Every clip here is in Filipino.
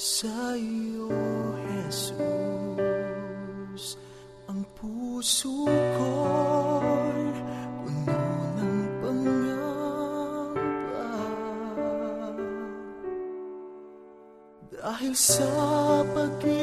Sa iyo, Jesus, ang puso ko'y puno ng pangamba. Dahil sa pag-ibig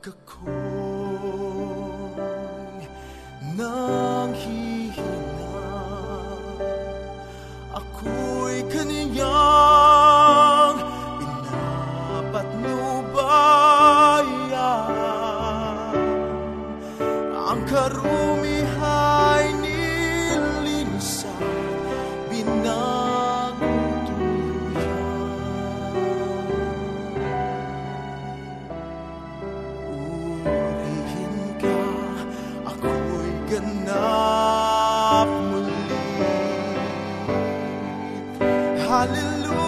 个苦。Hallelujah.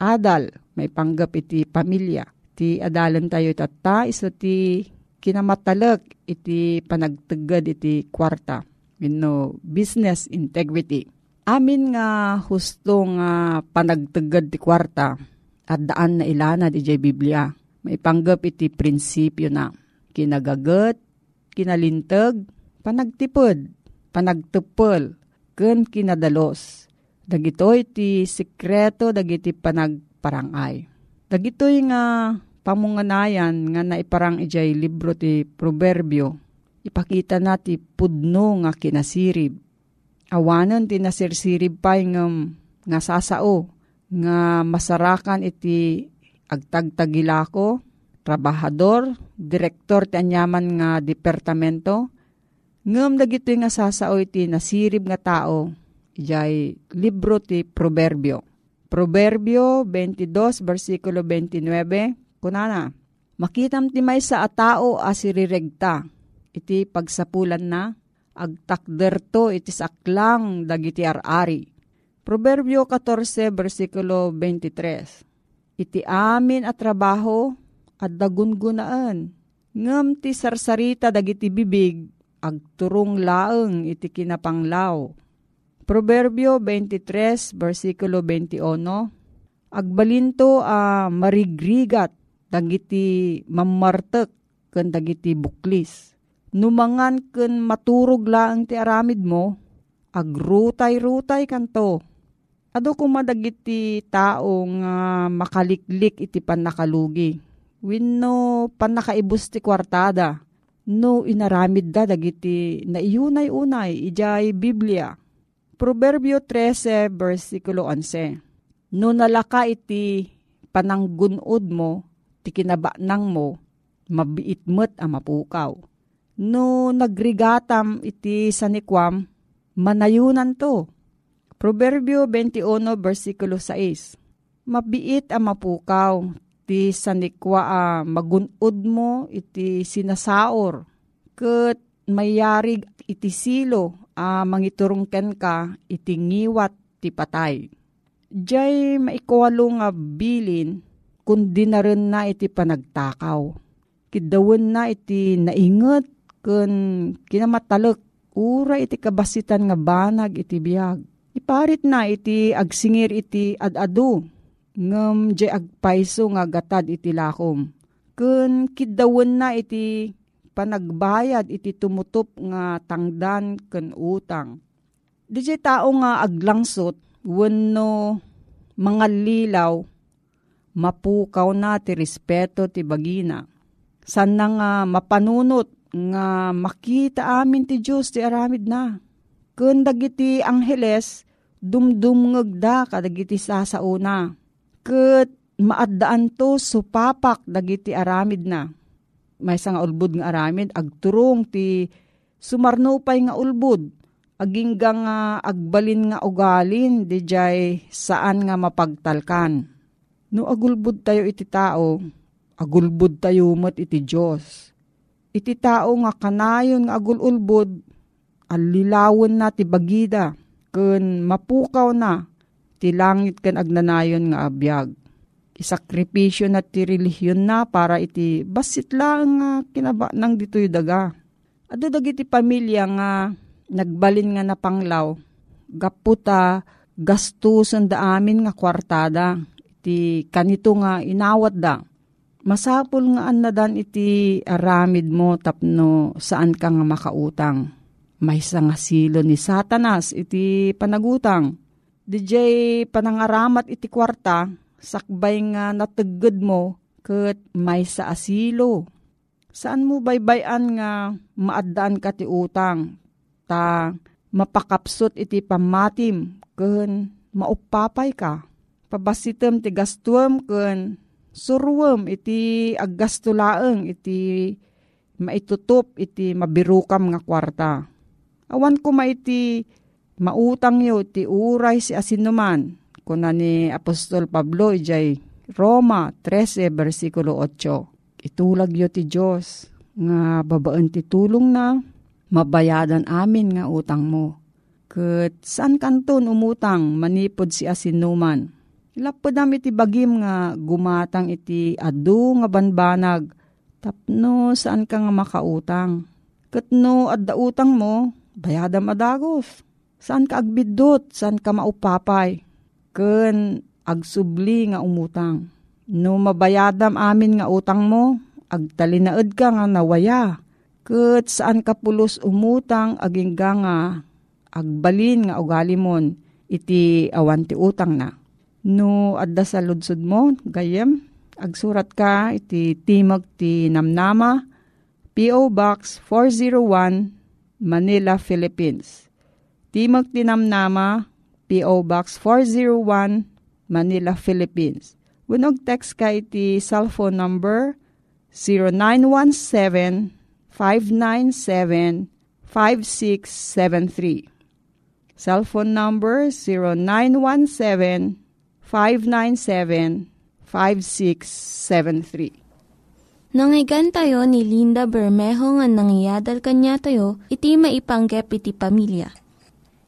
adal, may panggap iti pamilya. Ti adalan tayo tata, iso ti kinamatalak iti panagtagad iti kwarta. Wino, business integrity. Amin nga husto nga panagtagad ti kwarta at daan na ilana di Biblia. May panggap iti prinsipyo na kinagagat, kinalintag, panagtipod, panagtupol, ken kinadalos. Dagitoy ti sikreto dagiti panagparangay. Dagitoy nga pamunganayan nga naiparang ijay libro ti proverbio. Ipakita na ti pudno nga kinasirib. Awanan ti nasirsirib pa'y ngam nga sasao nga masarakan iti agtagtagilako, trabahador, direktor ti anyaman nga departamento, ngam dagito nga sasao iti nasirib nga tao, ijay libro ti Proverbio. Proverbio 22, versikulo 29, kunana, Makitam ti may sa atao asiriregta, iti pagsapulan na, agtakderto iti saklang dagiti arari. Proverbio 14, versikulo 23, Iti amin at trabaho, at dagungunaan. Ngam ti sarsarita dagiti bibig, agturong laeng iti kinapanglaw. Proverbio 23, versikulo 21, Agbalinto a marigrigat dagiti mamartek ken dagiti buklis. Numangan ken maturog laeng ti aramid mo, agrutay-rutay kanto. Ado kumadagiti tao nga makaliklik iti panakalugi. Wenno panakaibus ti kwartada. No inaramid da dagiti naiyunay-unay ijay Biblia. Proverbio 13 versikulo 11. No nalaka iti pananggunod mo, ti kinabanang mo, mabiit met a mapukaw. No nagrigatam iti sanikwam, manayunan to. Proverbio 21 versikulo 6. Mabiit a mapukaw, ti sanikwa a magunod mo iti sinasaor. Ket mayarig iti silo a mangiturong ken ka iti ngiwat ti patay. Diyay maikwalo nga bilin kundi na rin na iti panagtakaw. Kidawan na iti naingat kun kinamatalek ura iti kabasitan nga banag iti biyag. Iparit na iti agsingir iti adadu ngem je agpaiso nga gatad iti lakom. Kun kidawon na iti panagbayad iti tumutop nga tangdan ken utang. Di tao nga aglangsot wenno mga lilaw mapukaw na ti respeto ti bagina. San nga mapanunot nga makita amin ti Diyos ti aramid na. Kun dagiti angheles dumdumngeg da kadagiti sasauna. Ket maaddaan to supapak dagiti aramid na may nga ulbud nga aramid, agturong ti sumarnupay nga ulbud, agingga nga agbalin nga ugalin, di jay saan nga mapagtalkan. No agulbud tayo iti tao, agulbud tayo mat iti Diyos. Iti tao nga kanayon nga agululbud, alilawon na ti bagida, kun mapukaw na, ti langit kan agnanayon nga abiyag isakripisyo na ti relihiyon na para iti basit lang nga kinaba nang dito'y daga. Ado dagiti pamilya nga nagbalin nga napanglaw, gaputa gastusan da amin nga kwartada, iti kanito nga inawat da. Masapul nga anadan iti aramid mo tapno saan ka nga makautang. May nga silo ni satanas iti panagutang. DJ panangaramat iti kwarta, sakbay nga natagod mo ket may sa asilo. Saan mo baybayan nga maadaan ka ti utang? Ta mapakapsot iti pamatim ken maupapay ka. Pabasitem ti gastuam ken suruam iti aggastulaeng iti maitutop iti mabirukam nga kwarta. Awan ko maiti mautang yo ti uray si asinuman kuna ni Apostol Pablo ijay Roma 13 versikulo 8. Itulag yo ti Diyos nga babaan ti tulong na mabayadan amin nga utang mo. Kat saan kanton umutang manipod si asinuman. Ilapod namin iti bagim nga gumatang iti adu nga banbanag tapno saan ka nga makautang. Kat no adda utang mo, bayadam adagos. Saan ka agbidot, saan ka maupapay ken agsubli nga umutang. No mabayadam amin nga utang mo, agtalinaed ka nga nawaya. Ket saan ka pulos umutang aging nga agbalin nga ugali mon iti awan ti utang na. No adda sa ludsud mo, gayem, agsurat ka iti Timog ti Namnama, P.O. Box 401, Manila, Philippines. Timog ti Namnama, P.O. Box 401, Manila, Philippines. Winog text ka iti cellphone number 0917-597-5673. Cellphone number 0917-597-5673. Nangyigan tayo ni Linda Bermejo nga nangyadal kanya tayo, iti maipanggep iti pamilya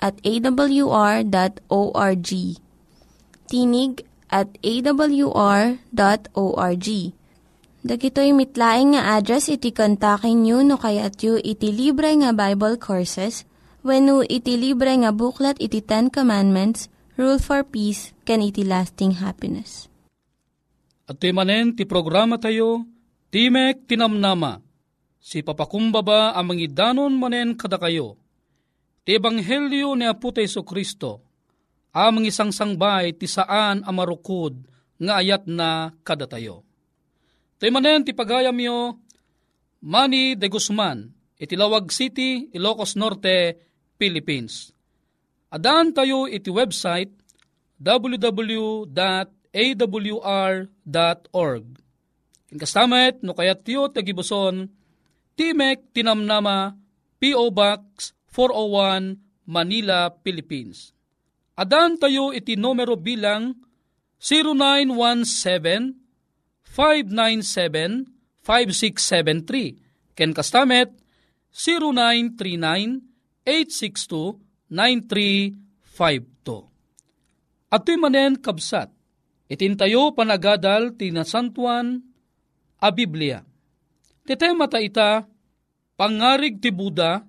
at awr.org. Tinig at awr.org. Dagitoy mitlaing nga address iti kontakin nyo no kayat yu iti libre nga Bible Courses when iti libre nga buklat iti Ten Commandments, Rule for Peace, can iti lasting happiness. At manen ti programa tayo, Timek Tinamnama, si papakumbaba ang mangidanon manen kada kayo Ti Ebanghelyo ni Apo Teso Kristo, amang isang sangbay ti saan amarukod nga ayat na kadatayo. Ti manen ti pagayam yo, Manny de Guzman, iti Lawag City, Ilocos Norte, Philippines. Adaan tayo iti website www.awr.org. Kastamet no kayat tiyo tagibuson, Timek Tinamnama, P.O. Box 401 Manila, Philippines. Adan tayo iti numero bilang 0917-597-5673. Ken Kastamet 0939-862-9352. At manen kabsat, itintayo panagadal ti nasantuan a Biblia. Ti tema ta ita, pangarig ti Buda,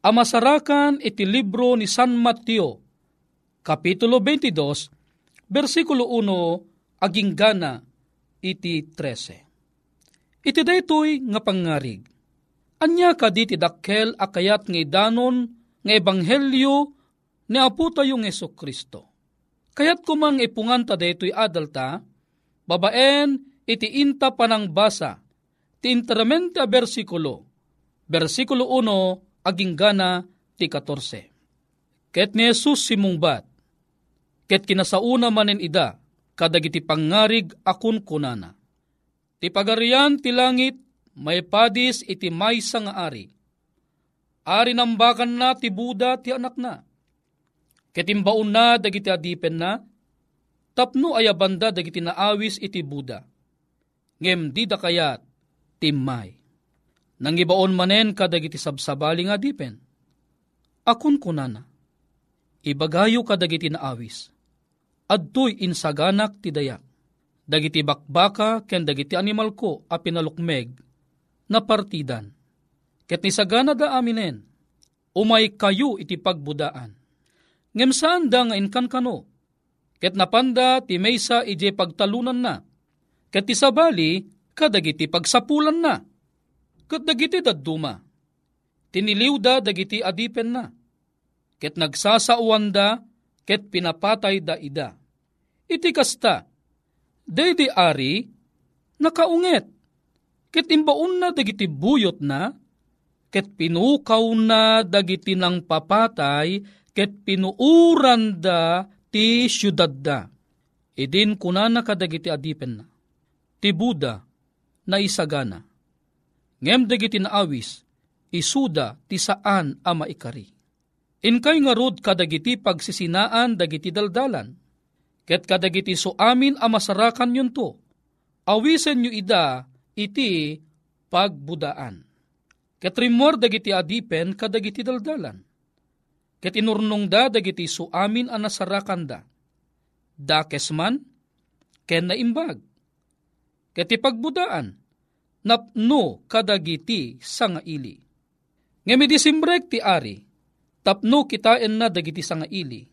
amasarakan iti libro ni San Mateo, Kapitulo 22, versikulo 1, aging gana iti 13. Iti daytoy nga pangarig. Anya ka di dakkel akayat nga danon nga ebanghelyo ni Apo tayong Yeso Kristo. Kayat kumang ipungan ta daytoy adalta, babaen iti inta panang basa, ti interamente a versikulo, versikulo 1, aging gana ti 14. Ket ni Jesus simungbat, ket kinasauna manen ida, kadagiti pangarig akun kunana. Ti pagarian ti langit, may padis iti maysa nga ari. Ari nambakan na ti Buda ti anak na. Ketimbaon na dagiti adipen na, tapno ayabanda dagiti naawis iti Buda. Ngem di da kayat timmay. Nangibaon manen kadagiti sabsabali nga adipen. Akun kunana, ibagayo kadagiti naawis adtoy insaganak ti dayak. Dagiti bakbaka ken dagiti animal ko a pinalukmeg na partidan. Ket ni sagana da aminen, umay kayo iti pagbudaan. Ngem saan da nga inkan kano, ket napanda ti maysa ije pagtalunan na, ket ti sabali kadagiti pagsapulan na, ket dagiti dadduma. Tiniliw da dagiti adipen na, ket nagsasauan da, ket pinapatay da ida iti kasta, daydi ari, nakaunget, ket imbaon na dagiti buyot na, ket pinukaw na dagiti ng papatay, ket pinuuran da ti syudad da. Idin kunana kadagiti adipen na, ti Buda na isagana. Ngem dagiti naawis, isuda ti saan ama ikari. Inkay nga rod kadagiti pagsisinaan dagiti daldalan, Ket kadagiti so amin a masarakan yun to. Awisen nyo ida iti pagbudaan. Ket rimor dagiti adipen kadagiti daldalan. Ket inurnong da dagiti so amin a nasarakan da. Dakes man, ken naimbag. Ket ipagbudaan, napno kadagiti sanga ili. Ngemi disimbrek ti ari, tapno kitain na dagiti sanga ili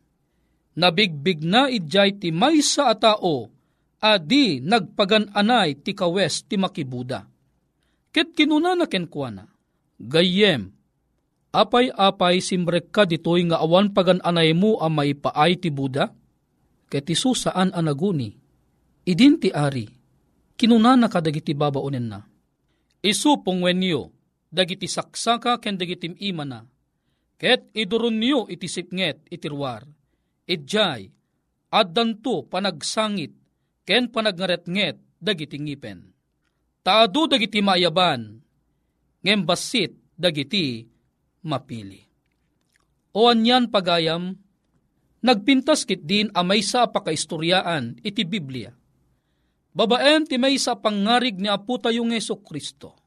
nabigbig na idjay ti maysa a tao, adi nagpagan-anay ti kawes ti makibuda. Ket kinuna na kenkwana, gayem, apay-apay simrek ka ditoy nga awan pagan-anay mo a maipaay ti Buda? Ket isu saan anaguni, idin ti ari, kinuna na kadagiti babaonen na. Isu pungwenyo, dagiti saksaka ken dagiti imana, ket idurun niyo iti sipnget itirwar idjay, addanto panagsangit, ken panagnaretnget dagiti ngipen. Taado dagiti mayaban, ngem basit dagiti mapili. O anyan pagayam, nagpintas kit din amay sa pakaistoryaan iti Biblia. Babaen ti may sa pangarig ni Apo tayong Yeso Kristo.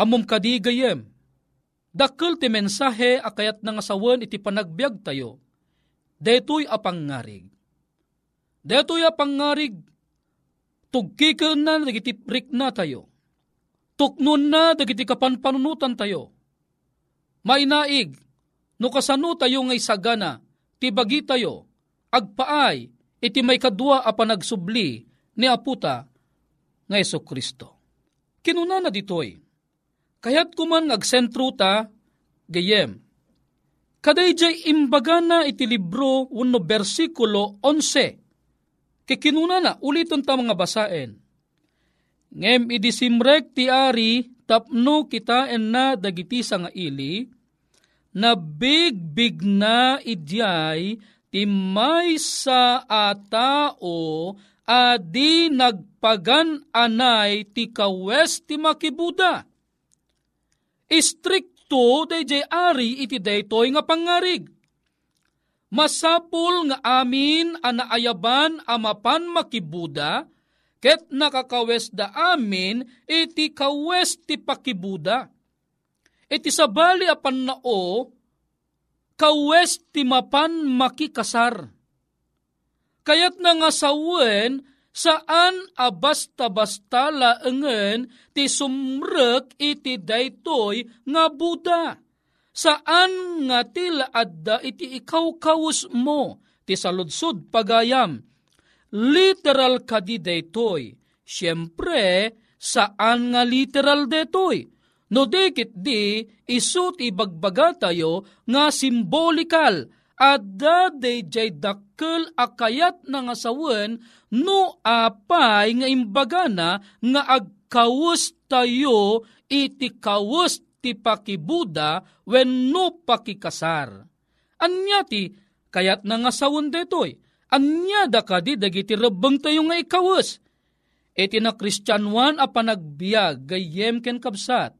Amom kadi gayem, dakkel ti mensahe akayat nangasawan iti panagbiag tayo, detoy apangarig. Detoy apangarig, tugkikan na dagiti prik na tayo. Tuknon na dagiti kapanpanunutan tayo. Mainaig, no kasano tayo ngay sagana, tibagi tayo, agpaay, iti may kadwa a panagsubli ni Aputa nga Yeso Kristo. Kinuna na ditoy, kayat kuman agsentro ta, gayem, Kadayjay imbaga na iti libro uno versikulo 11. Kikinuna na uliton ta mga basaen. Ngem idisimrek ti ari tapno kita na dagiti sa nga ili na big big na idyay ti may sa atao adi nagpagan anay ti kawes ti makibuda. Strict to dayjay ari iti daytoy nga pangarig. Masapul nga amin anaayaban amapan makibuda, ket nakakawes da amin iti kawes ti pakibuda. Iti sabali apan nao, kawes ti mapan makikasar. Kayat na nga sawen, saan abasta-basta laengen ti sumrek iti daytoy nga Buda. Saan nga ti laadda iti ikaw kawus mo ti saludsod pagayam. Literal kadi daytoy. Siyempre, saan nga literal daytoy? No dekit di, isu ti bagbaga tayo nga simbolikal adda day jay dakkel akayat na nga sawen no apay nga imbagana nga agkawus tayo iti kawus ti pakibuda when no pakikasar. Anya ti kayat na nga sawon detoy. Anya da kadi dagiti rebeng tayo nga ikawus. Iti na Kristyanwan a panagbiag gayem ken kabsat.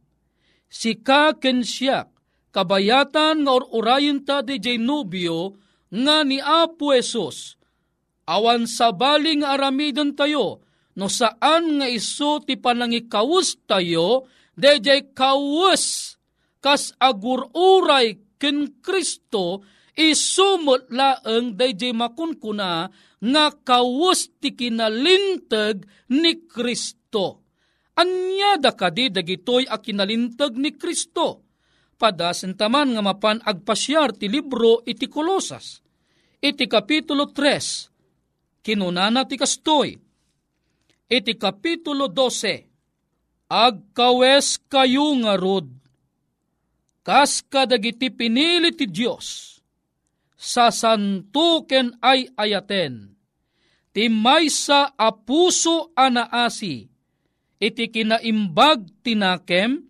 Sika ken siyak kabayatan nga orurayin ta di jay nubyo nga ni Apo Esos. Awan sa baling aramidon tayo no saan nga iso ti panangikawus tayo Dejay kawus kas agururay ken Kristo isumot laeng dayjay makunkuna nga kawus ti kinalintag ni Kristo. Anya da kadi dagitoy a kinalintag ni Kristo. Padasen taman nga mapan agpasyar ti libro iti Kolosas. Iti kapitulo 3. Kinunana ti kastoy. Iti kapitulo 12 agkawes kayo nga rod. Kas kadagiti pinili ti Diyos, sa santuken ay ayaten, ti maysa a puso anaasi, iti kinaimbag tinakem,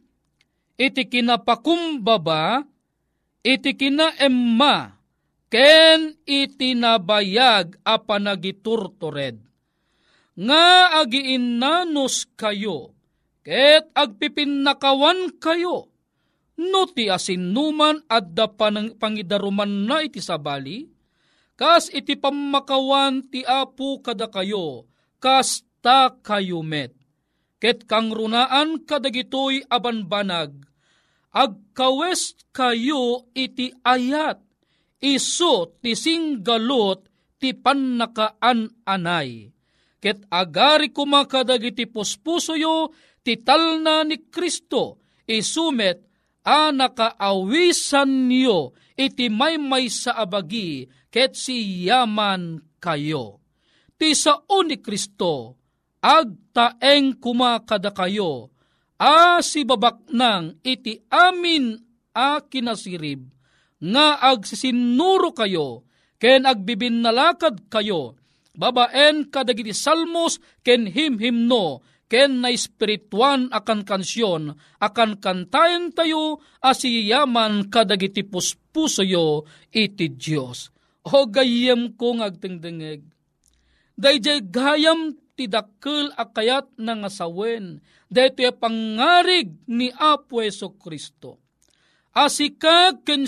iti kinapakumbaba, iti kinaemma, ken iti nabayag a panagiturtured. Nga agiinnanos kayo, ket agpipinnakawan kayo, no ti asinuman adda panang pangidaruman na iti sabali, kas iti pamakawan ti apu kada kayo, kas ta kayo met. Ket kang runaan kadagitoy abanbanag, agkawes kayo iti ayat, iso ti singgalot ti pannakaan anay. Ket agari kumakadagiti puspuso yo, tital na ni Kristo, isumet a nakaawisan niyo iti may may sa abagi ket si yaman kayo. Ti sao ni Kristo, agtaeng kumakada kayo, a si babak nang iti amin a kinasirib, nga agsisinuro kayo, ken agbibinnalakad kayo, babaen kadagiti salmos ken himhimno, ken na espirituan akan kansyon, akan kantayan tayo asiyaman kadagiti puspuso yo iti Diyos. O gayem ko ngagtingdingeg. Dayjay gayam ti dakkel akayat na nga sawen, dayto pangarig ni Apo Yeso Kristo. Asika ken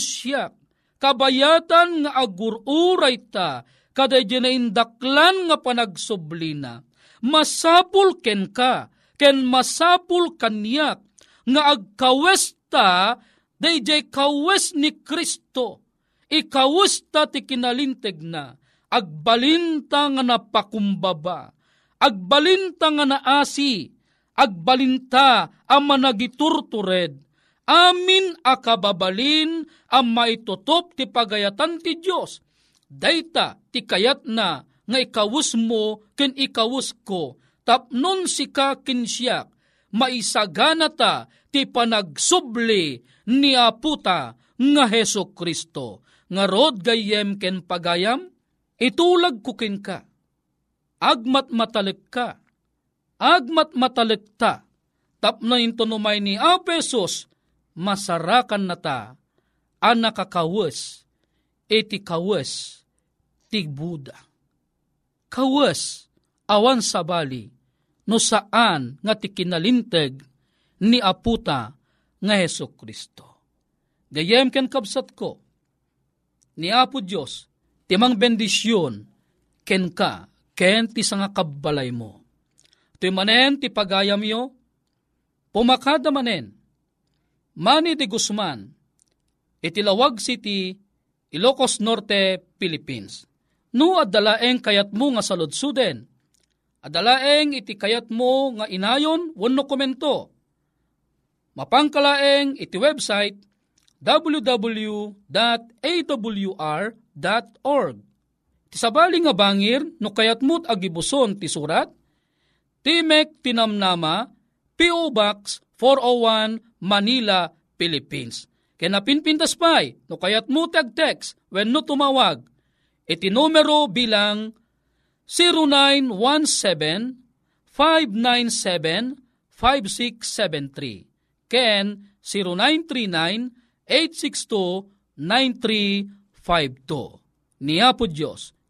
kabayatan nga agururay ta, kada na indaklan nga panagsublina. Masapul ken ka, ken masapul kanyak, nga agkawesta, dayjay kawes ni Kristo, ikawesta ti kinalinteg na, agbalinta nga napakumbaba, agbalinta nga naasi, agbalinta ang managiturtured, amin akababalin ang maitutop ti pagayatan ti Diyos. Dayta ti kayat na nga ikawus mo ken ikawus ko, tapnon si ka siyak, maisagana ta ti panagsubli ni aputa nga Heso Kristo. Nga rod gayem ken pagayam, itulag ko ken ka. Agmat matalik ka. Agmat matalik ta. Tapno into numay ni Apesos, masarakan na ta. Anakakawes, iti kawes, ti Buddha kawas awan sabali no saan nga ti kinalinteg ni aputa nga Heso Kristo. Gayem ken kabsat ko, ni Apo Diyos, timang bendisyon, ken ka, ken ti nga kabbalay mo. Ti manen ti pagayam yo, pumakada manen, Manny de Guzman, itilawag City, Ilocos Norte, Philippines. No adalaeng kayat mo nga saludsuden, adalaeng iti kayat mo nga inayon wano komento. Mapangkalaeng iti website www.awr.org. Ti sabali nga bangir no kayat mo't agibuson ti surat, Timek Tinamnama, P.O. Box 401 Manila, Philippines. Kaya napinpintas pa'y, no kayat mo tag-text when no tumawag, iti numero bilang 0917-597-5673. Ken 0939-862-9352. Niya po Diyos,